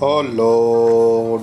Oh, Hello.